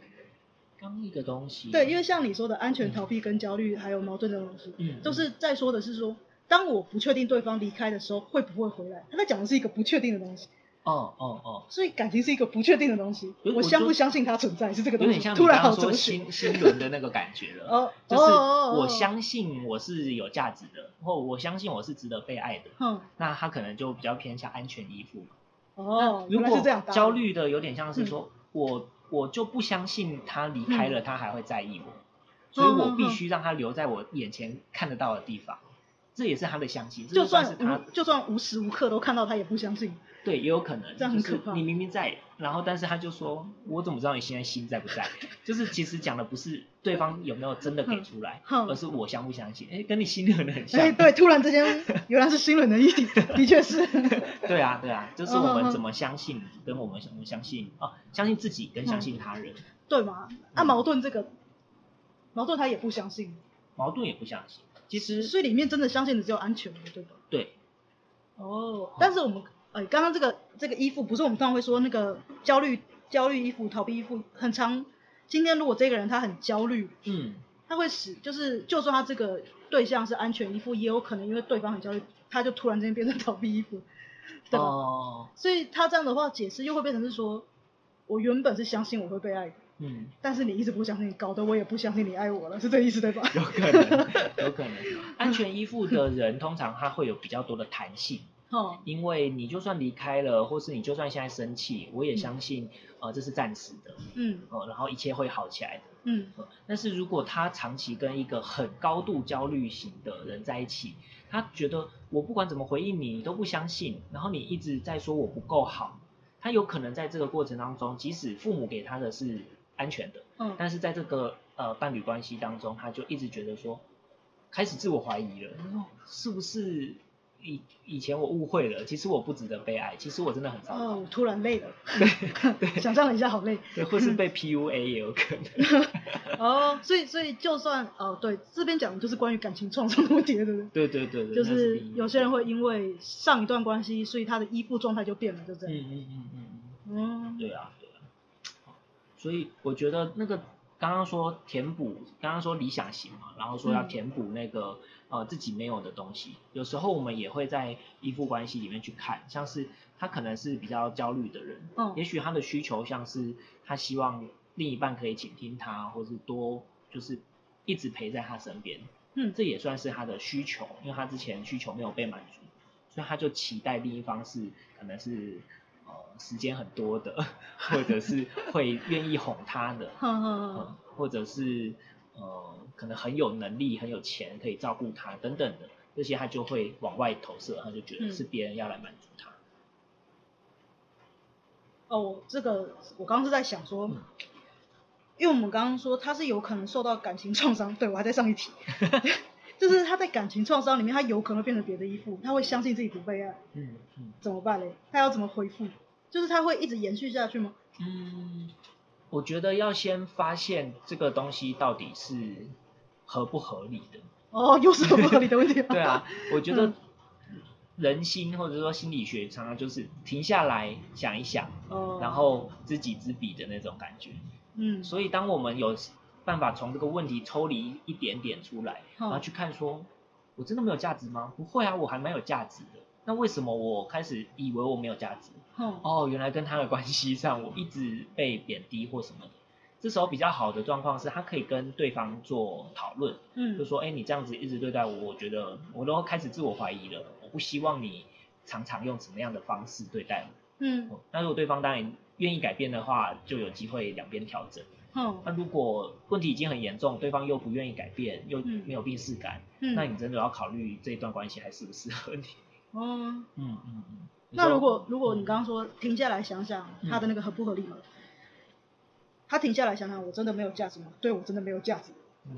当一个东西，对，因为像你说的安全、逃避跟焦虑，还有矛盾的东西，嗯，都是在说的是说，当我不确定对方离开的时候会不会回来，他在讲的是一个不确定的东西。哦哦哦，所以感情是一个不确定的东西，我相不相信它存在是这个东西。有点像你刚刚说心心 (laughs) 轮的那个感觉了，哦，就是我相信我是有价值的，或我相信我是值得被爱的，嗯，那他可能就比较偏向安全依附。哦，如果焦虑的有点像是说，我我就不相信他离开了，他还会在意我，所以我必须让他留在我眼前看得到的地方，这也是他的相信，就算是他就算无时无刻都看到，他也不相信。对，也有可能，这样很可怕。你明明在，然后但是他就说，我怎么知道你现在心在不在？(laughs) 就是其实讲的不是对方有没有真的给出来，而是我相不相信。哎，跟你心轮的很像。哎，对，突然之间原来是心轮的议题，(laughs) 的确是。对啊，对啊，就是我们怎么相信，跟我们怎么相信啊，相信自己跟相信他人。对吗？啊，矛盾这个，矛盾他也不相信。矛盾也不相信，其实所以里面真的相信的只有安全，对吧？对。哦，但是我们。哎，刚刚这个这个依附不是我们通常会说那个焦虑焦虑依附逃避依附很常。今天如果这个人他很焦虑，嗯，他会使就是就算他这个对象是安全依附，也有可能因为对方很焦虑，他就突然之间变成逃避依附，对吧？哦。所以他这样的话解释又会变成是说，我原本是相信我会被爱的，嗯，但是你一直不相信，搞得我也不相信你爱我了，是这意思对吧？有可能，有可能。(laughs) 安全依附的人通常他会有比较多的弹性。(laughs) 哦，因为你就算离开了，或是你就算现在生气，我也相信，嗯、呃，这是暂时的，嗯，呃，然后一切会好起来的，嗯、呃。但是如果他长期跟一个很高度焦虑型的人在一起，他觉得我不管怎么回应你，你都不相信，然后你一直在说我不够好，他有可能在这个过程当中，即使父母给他的是安全的，嗯，但是在这个呃伴侣关系当中，他就一直觉得说，开始自我怀疑了，是不是？以以前我误会了，其实我不值得被爱，其实我真的很糟糕。哦，我突然累了。对 (laughs) 对，想象了一下，好累。对，或是被 PUA 也有可能。(laughs) 哦，所以所以就算哦，对，这边讲的就是关于感情创伤的问题，对不对？对对对对。就是有些人会因为上一段关系，所以他的依附状态就变了，就这样。嗯嗯嗯嗯嗯。对啊。所以我觉得那个刚刚说填补，刚刚说理想型嘛，然后说要填补那个。呃，自己没有的东西，有时候我们也会在依附关系里面去看，像是他可能是比较焦虑的人，嗯，也许他的需求像是他希望另一半可以倾听他，或是多就是一直陪在他身边，嗯，这也算是他的需求，因为他之前需求没有被满足，所以他就期待另一方是可能是呃时间很多的，(laughs) 或者是会愿意哄他的，(laughs) 或者是。呃，可能很有能力、很有钱，可以照顾他等等的这些，他就会往外投射，他就觉得是别人要来满足他。嗯、哦，这个我刚刚是在想说，嗯、因为我们刚刚说他是有可能受到感情创伤，对，我还在上一题，(laughs) 就是他在感情创伤里面，他有可能变成别的依附，他会相信自己不被爱，嗯嗯，怎么办嘞？他要怎么恢复？就是他会一直延续下去吗？嗯。我觉得要先发现这个东西到底是合不合理的。哦，又是合不合理的问题。(laughs) 对啊，我觉得人心或者说心理学常常就是停下来想一想，哦，然后知己知彼的那种感觉。嗯。所以当我们有办法从这个问题抽离一点点出来，然后去看说，我真的没有价值吗？不会啊，我还蛮有价值的。那为什么我开始以为我没有价值？哦，原来跟他的关系上，我一直被贬低或什么的。这时候比较好的状况是，他可以跟对方做讨论，嗯，就说，哎，你这样子一直对待我，我觉得我都开始自我怀疑了。我不希望你常常用什么样的方式对待我，嗯。那如果对方当然愿意改变的话，就有机会两边调整。嗯，那如果问题已经很严重，对方又不愿意改变，又没有病识感，嗯，那你真的要考虑这一段关系还适不适合你？(laughs) 哦，嗯嗯嗯。那如果如果你刚刚说停下来想想他的那个合不合理吗？嗯、他停下来想想，我真的没有价值吗？对我真的没有价值。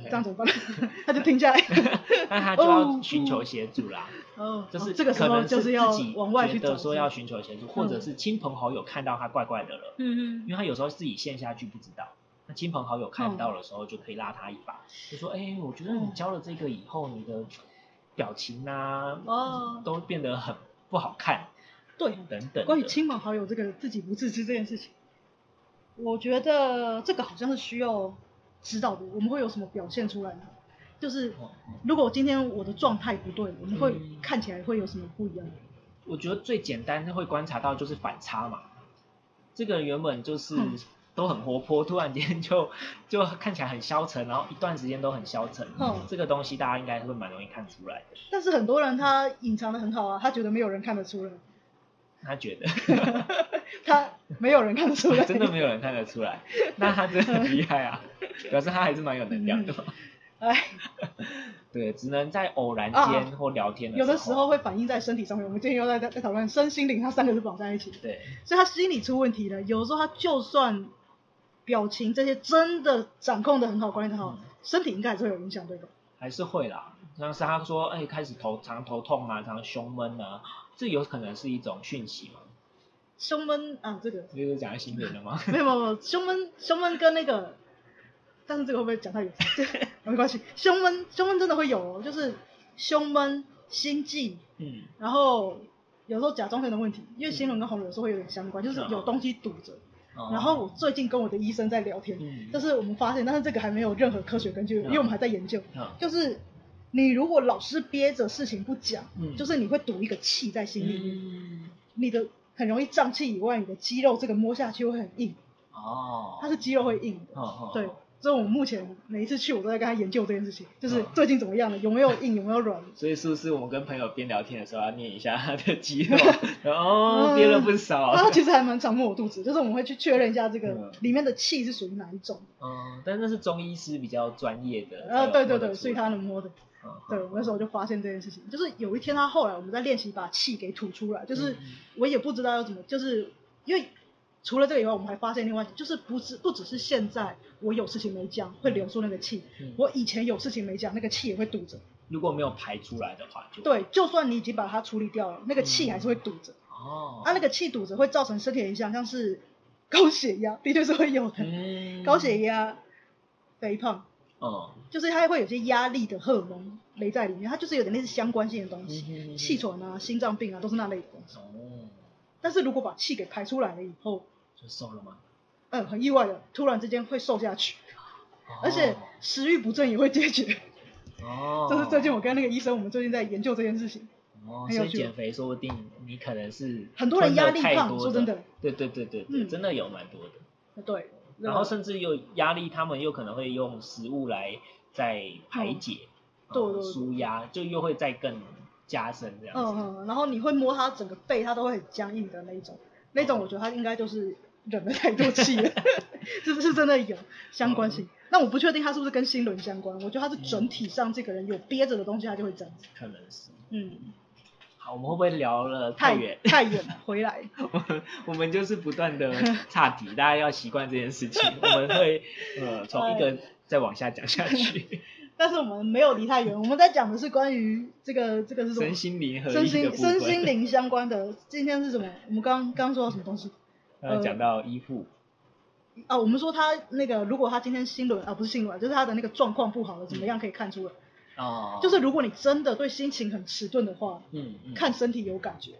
这样怎么办？(laughs) 他就停下来，(laughs) 那他就要寻求协助啦。哦，就是这个时候就是要往外去觉得说要寻求协助，或者是亲朋好友看到他怪怪的了。嗯嗯。因为他有时候自己陷下去不知道，那亲朋好友看到的时候就可以拉他一把，就说：“哎，我觉得你教了这个以后，你的表情啊，哦，都变得很不好看。”对，等等。关于亲朋好友这个自己不自知这件事情，我觉得这个好像是需要。知道的，我们会有什么表现出来呢？就是如果今天我的状态不对，我们会看起来会有什么不一样？我觉得最简单会观察到就是反差嘛。这个人原本就是都很活泼，突然间就 (laughs) 就看起来很消沉，然后一段时间都很消沉。嗯，这个东西大家应该会蛮容易看出来的。但是很多人他隐藏的很好啊，他觉得没有人看得出来。他觉得 (laughs) 他没有人看得出来，真的没有人看得出来，那他真的很厉害啊，(laughs) 表示他还是蛮有能量的。哎，对，只能在偶然间或聊天的时候，有的时候会反映在身体上面。我们今天又在在讨论身心灵，它三个是绑在一起。对，所以他心理出问题了。有时候他就算表情这些真的掌控的很好，管理的好，身体应该还是会有影响，对吧？还是会啦，像是他说，哎，开始头常头痛啊，常胸闷啊。这有可能是一种讯息吗？胸闷啊，这个。这是讲心里的吗？(laughs) 没有没有，胸闷胸闷跟那个，但是这个会不会讲太远？(laughs) 没关系，胸闷胸闷真的会有哦，就是胸闷、心悸，嗯，然后有时候甲状腺的问题，因为心轮跟喉咙有时候会有点相关，就是有东西堵着。嗯、然后我最近跟我的医生在聊天，嗯，就是我们发现，但是这个还没有任何科学根据，嗯、因为我们还在研究，嗯、就是。你如果老是憋着事情不讲，嗯，就是你会堵一个气在心里面，嗯，你的很容易胀气以外，你的肌肉这个摸下去会很硬，哦，它是肌肉会硬的，哦，对，所以我目前每一次去我都在跟他研究这件事情，就是最近怎么样了，有没有硬，有没有软，(laughs) 所以是不是我们跟朋友边聊天的时候要捏一下他的肌肉，(laughs) 然后憋了不少，他其实还蛮常摸我肚子，就是我们会去确认一下这个里面的气是属于哪一种，嗯，但那是中医师比较专业的，呃，对对对，所以他能摸的。对，我那时候就发现这件事情，就是有一天他后来我们在练习把气给吐出来，就是我也不知道要怎么，就是因为除了这个以外，我们还发现另外就是不只不只是现在我有事情没讲会留住那个气，我以前有事情没讲那个气也会堵着。如果没有排出来的话，就对，就算你已经把它处理掉了，那个气还是会堵着。哦，啊，那个气堵着会造成身体的影响，像是高血压，的确是会有的，(laughs) 高血压、肥胖。哦，就是它会有些压力的荷尔蒙雷在里面，它就是有点类似相关性的东西，气喘啊、心脏病啊都是那类的东西。哦，但是如果把气给排出来了以后，就瘦了吗？嗯，很意外的，突然之间会瘦下去，而且食欲不振也会解决。哦，(laughs) 这是最近我跟那个医生，我们最近在研究这件事情。哦，所以减肥说不定你可能是很多人压力胖，说真的，对对对对，嗯，真的有蛮多的。对。然后甚至有压力，他们又可能会用食物来在排解，对对，舒压，就又会再更加深这样子。嗯嗯，然后你会摸他整个背，他都会很僵硬的那种，那种我觉得他应该就是忍了太多气了，(laughs) 是不是真的有相关性？那我不确定他是不是跟心轮相关，我觉得他是整体上这个人有憋着的东西，他就会这样子。可能是。嗯。好，我们会不会聊了太远？太远了，(laughs) 回来。我们我们就是不断的岔题，大家要习惯这件事情。(laughs) 我们会呃从一个再往下讲下去。但是我们没有离太远，我们在讲的是关于这个这个是什么？身心灵和身心身心灵相关的。今天是什么？我们刚刚说到什么东西？呃，讲到依附。啊，我们说他那个，如果他今天心轮啊，不是心轮，就是他的那个状况不好了，怎么样可以看出来？哦，就是如果你真的对心情很迟钝的话，嗯，嗯，看身体有感觉。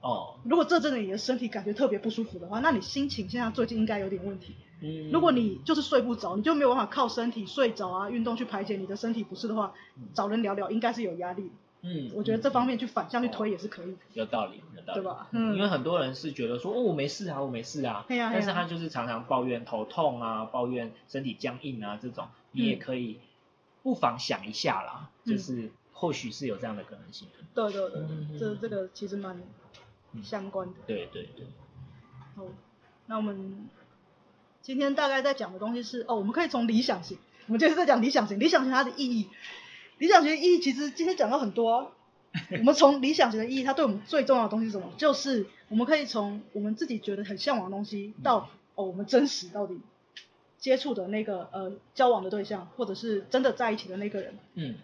哦，如果这阵子你的身体感觉特别不舒服的话，那你心情现在最近应该有点问题。嗯，如果你就是睡不着，你就没有办法靠身体睡着啊，运动去排解你的身体不适的话，找人聊聊应该是有压力。嗯，我觉得这方面去反向去推也是可以的。有道理，有道理，对吧？嗯，因为很多人是觉得说，哦，我没事啊，我没事啊，但是他就是常常抱怨头痛啊，抱怨身体僵硬啊这种，你也可以。不妨想一下啦，就是或许是有这样的可能性的。对对对，这这个其实蛮相关的。对对对。好，那我们今天大概在讲的东西是哦，我们可以从理想型，我们今天在讲理想型，理想型它的意义，理想型的意义其实今天讲到很多啊。(laughs) 我们从理想型的意义，它对我们最重要的东西是什么？就是我们可以从我们自己觉得很向往的东西，到哦我们真实到底接触的那个呃交往的对象，或者是真的在一起的那个人，嗯，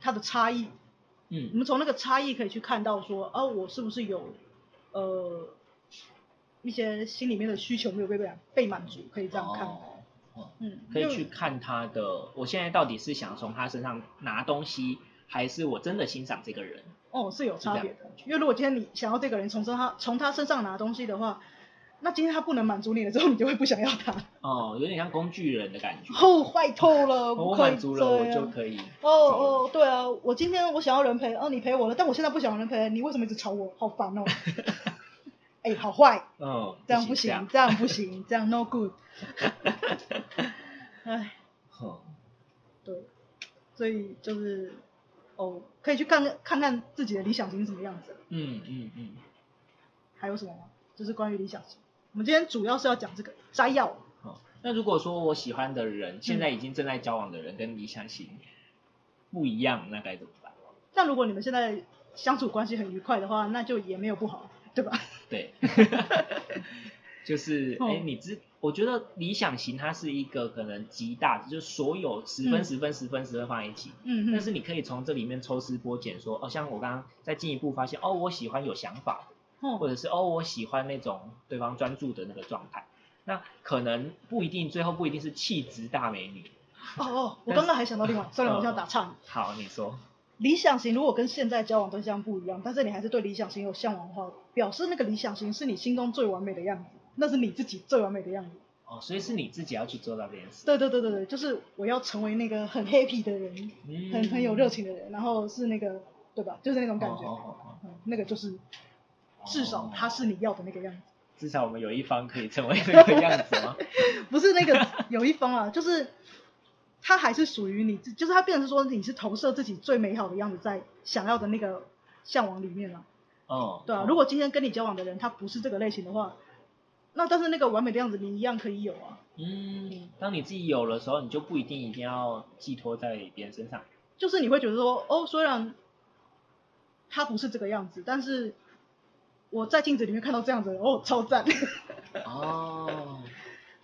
他的差异，嗯，我们从那个差异可以去看到说，哦，我是不是有呃一些心里面的需求没有被被被满足，可以这样看，哦，嗯，可以去看他的，我现在到底是想从他身上拿东西，还是我真的欣赏这个人？哦，是有差别的。因为如果今天你想要这个人从他从他身上拿东西的话，那今天他不能满足你了之后，你就会不想要他。哦，有点像工具人的感觉。哦，坏透了，(laughs) 我满足了我就可以。哦哦，对啊，我今天我想要人陪，哦你陪我了，但我现在不想要人陪，你为什么一直吵我？好烦哦。(laughs) 哎，好坏。哦。这样不行，这样不行，这样 no good。(laughs) 哎。好。对，所以就是。哦，可以去看看看自己的理想型是什么样子。嗯嗯嗯。嗯还有什么吗？就是关于理想型。我们今天主要是要讲这个摘要。好、哦，那如果说我喜欢的人，现在已经正在交往的人跟理想型不一样，那该怎么办？那如果你们现在相处关系很愉快的话，那就也没有不好，对吧？对。(laughs) 就是，哎、欸，你知，我觉得理想型它是一个可能极大的，就是所有十分、十分、十分、十分放在一起。嗯嗯。但是你可以从这里面抽丝剥茧，说，哦，像我刚刚再进一步发现，哦，我喜欢有想法的，或者是哦，我喜欢那种对方专注的那个状态。那可能不一定，最后不一定是气质大美女。哦哦，我刚刚还想到另外，(laughs) 算了我要打岔。好，你说。理想型如果跟现在交往对象不一样，但是你还是对理想型有向往的话，表示那个理想型是你心中最完美的样子。那是你自己最完美的样子。哦，所以是你自己要去做到这件事。对对对对对，就是我要成为那个很 happy 的人，嗯、很很有热情的人，然后是那个，对吧？就是那种感觉。哦哦哦嗯、那个就是，至少他是你要的那个样子。至少我们有一方可以成为那个样子吗？(laughs) 不是那个有一方啊，就是他还是属于你，就是他变成是说你是投射自己最美好的样子在想要的那个向往里面了。哦。对啊，哦、如果今天跟你交往的人他不是这个类型的话。那但是那个完美的样子你一样可以有啊。嗯，当你自己有的时候，你就不一定一定要寄托在别人身上。就是你会觉得说，哦，虽然他不是这个样子，但是我在镜子里面看到这样子，哦，超赞。(laughs) 哦，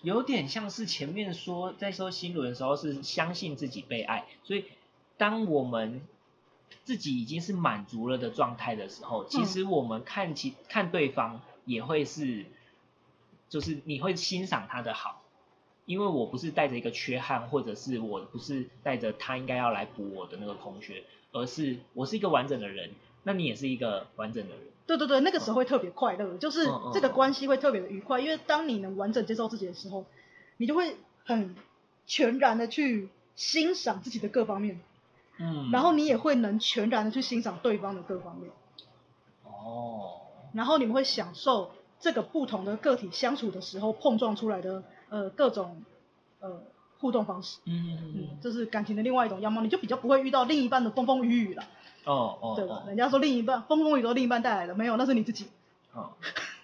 有点像是前面说在说心轮的时候是相信自己被爱，所以当我们自己已经是满足了的状态的时候，其实我们看其看对方也会是。就是你会欣赏他的好，因为我不是带着一个缺憾，或者是我不是带着他应该要来补我的那个空缺，而是我是一个完整的人，那你也是一个完整的人。对对对，那个时候会特别快乐，就是这个关系会特别的愉快，因为当你能完整接受自己的时候，你就会很全然的去欣赏自己的各方面，嗯，然后你也会能全然的去欣赏对方的各方面。哦。然后你们会享受。这个不同的个体相处的时候碰撞出来的呃各种呃互动方式，嗯嗯嗯，这是感情的另外一种样貌，你就比较不会遇到另一半的风风雨雨了。哦哦，对吧？人家说另一半风风雨雨都另一半带来的，没有，那是你自己。哦，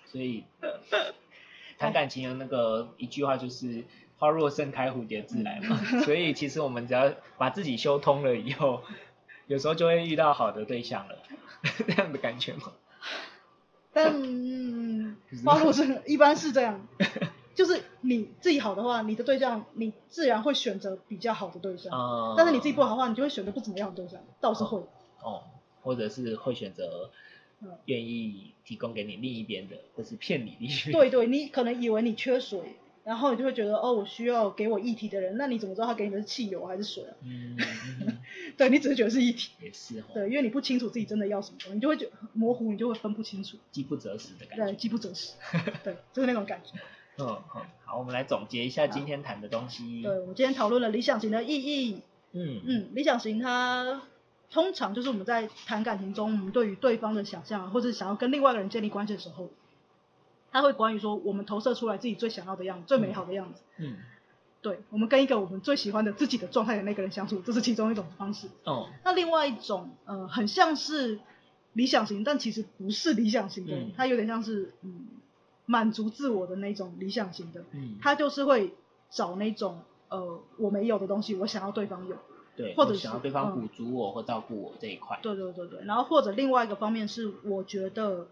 所以 (laughs) 谈感情的那个一句话就是花若盛开，蝴蝶自来嘛。(laughs) 所以其实我们只要把自己修通了以后，有时候就会遇到好的对象了，(laughs) 这样的感觉吗？但嗯，花若盛一般是这样，就是你自己好的话，你的对象你自然会选择比较好的对象。嗯。但是你自己不好的话，你就会选择不怎么样的对象，倒是会。哦。或者是会选择，愿意提供给你另一边的，或是骗你另一边。对对，你可能以为你缺水。然后你就会觉得哦，我需要给我液体的人，那你怎么知道他给你的是汽油还是水啊？嗯，(laughs) 对，你只是觉得是液体。也是哦。对，因为你不清楚自己真的要什么，你就会觉得模糊，你就会分不清楚。饥不择食的感觉。对，饥不择食。(laughs) 对，就是那种感觉。嗯嗯，好，我们来总结一下今天谈的东西。对，我们今天讨论了理想型的意义。嗯嗯，理想型它通常就是我们在谈感情中，我们对于对方的想象，或者想要跟另外一个人建立关系的时候。他会关于说，我们投射出来自己最想要的样子，最美好的样子。嗯，对，我们跟一个我们最喜欢的自己的状态的那个人相处，这是其中一种方式。哦，那另外一种，呃，很像是理想型，但其实不是理想型的，嗯、它有点像是，嗯，满足自我的那种理想型的，嗯，他就是会找那种呃我没有的东西，我想要对方有，对，或者想要对方补足我或照顾我这一块。对对对对，然后或者另外一个方面是，我觉得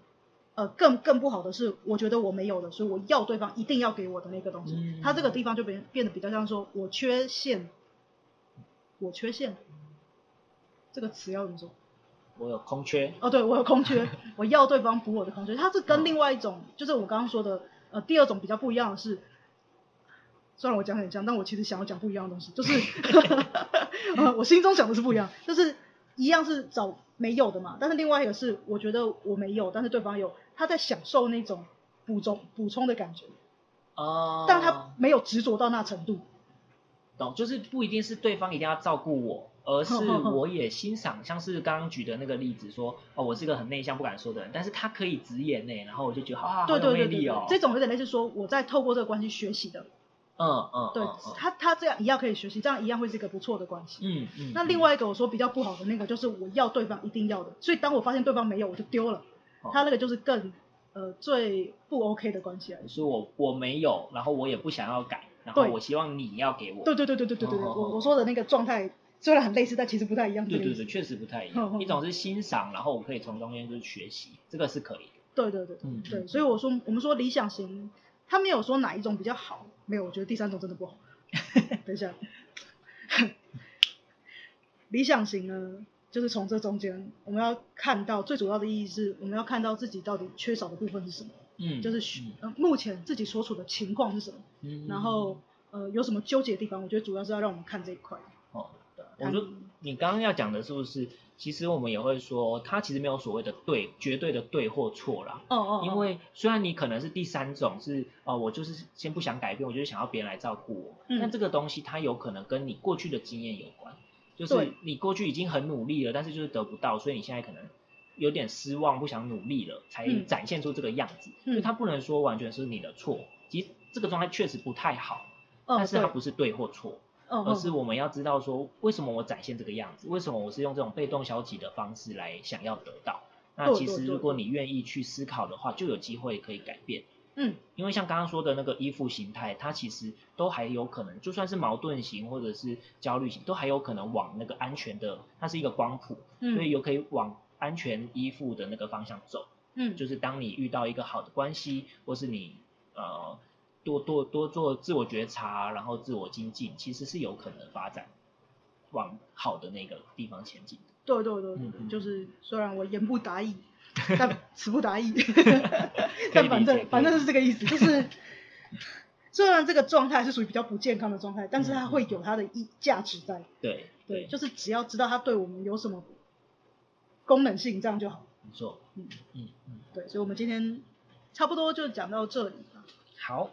呃更更不好的是，我觉得我没有的，所以我要对方一定要给我的那个东西，嗯、他这个地方就变变得比较像说我缺陷，我缺陷，这个词要怎么说？我有空缺哦，对，我有空缺，我要对方补我的空缺。它是跟另外一种，就是我刚刚说的，呃，第二种比较不一样的是，虽然我讲很像，但我其实想要讲不一样的东西，就是，(laughs) 呃，我心中想的是不一样，就是一样是找没有的嘛，但是另外一个是，我觉得我没有，但是对方有，他在享受那种补充补充的感觉，哦，但他没有执着到那程度，懂，就是不一定是对方一定要照顾我。而是 (laughs) 我也欣赏，像是刚刚举的那个例子说，哦，我是个很内向不敢说的人，但是他可以直言呢，然后我就觉得，啊，好有魅力哦。这种有点类似说，我在透过这个关系学习的。嗯嗯。对，他他这样一样可以学习，这样一样会是一个不错的关系。嗯嗯。那另外一个我说比较不好的那个，就是我要对方一定要的，所以当我发现对方没有，我就丢了。他那个就是更呃最不 OK 的关系来。是我我没有，然后我也不想要改，然后我希望你要给我。对对对对对对对对，我我说的那个状态。虽然很类似，但其实不太一样。对对对，确实不太一样。一种是欣赏，然后我可以从中间就是学习，这个是可以的。对对对，嗯对，所以我说我们说理想型，他没有说哪一种比较好，没有，我觉得第三种真的不好。(laughs) 等一下，理想型呢，就是从这中间我们要看到最主要的意义是，我们要看到自己到底缺少的部分是什么。嗯，就是呃目前自己所处的情况是什么。嗯，然后呃有什么纠结的地方，我觉得主要是要让我们看这一块。哦。我说，你刚刚要讲的是不是？其实我们也会说，他其实没有所谓的对，绝对的对或错啦。哦哦。因为虽然你可能是第三种，是哦，我就是先不想改变，我就是想要别人来照顾我。嗯。但这个东西它有可能跟你过去的经验有关，就是你过去已经很努力了，但是就是得不到，所以你现在可能有点失望，不想努力了，才展现出这个样子。嗯。所以它不能说完全是你的错，其实这个状态确实不太好，但是它不是对或错。而是我们要知道说，为什么我展现这个样子？为什么我是用这种被动消极的方式来想要得到？那其实如果你愿意去思考的话，就有机会可以改变。嗯，因为像刚刚说的那个依附形态，它其实都还有可能，就算是矛盾型或者是焦虑型，都还有可能往那个安全的，它是一个光谱，所以有可以往安全依附的那个方向走。嗯，就是当你遇到一个好的关系，或是你呃。多多多做自我觉察，然后自我精进，其实是有可能发展往好的那个地方前进的。对对对，嗯、就是虽然我言不达意，(laughs) 但词不达意，(laughs) 但反正反正是这个意思，就是虽然这个状态是属于比较不健康的状态，但是它会有它的意价值在。对对，就是只要知道它对我们有什么功能性，这样就好。没错，嗯嗯嗯，对，所以我们今天差不多就讲到这里了。好。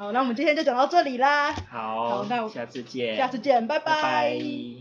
好，那我们今天就讲到这里啦。好，好，那我下次见。下次见，拜拜。拜拜。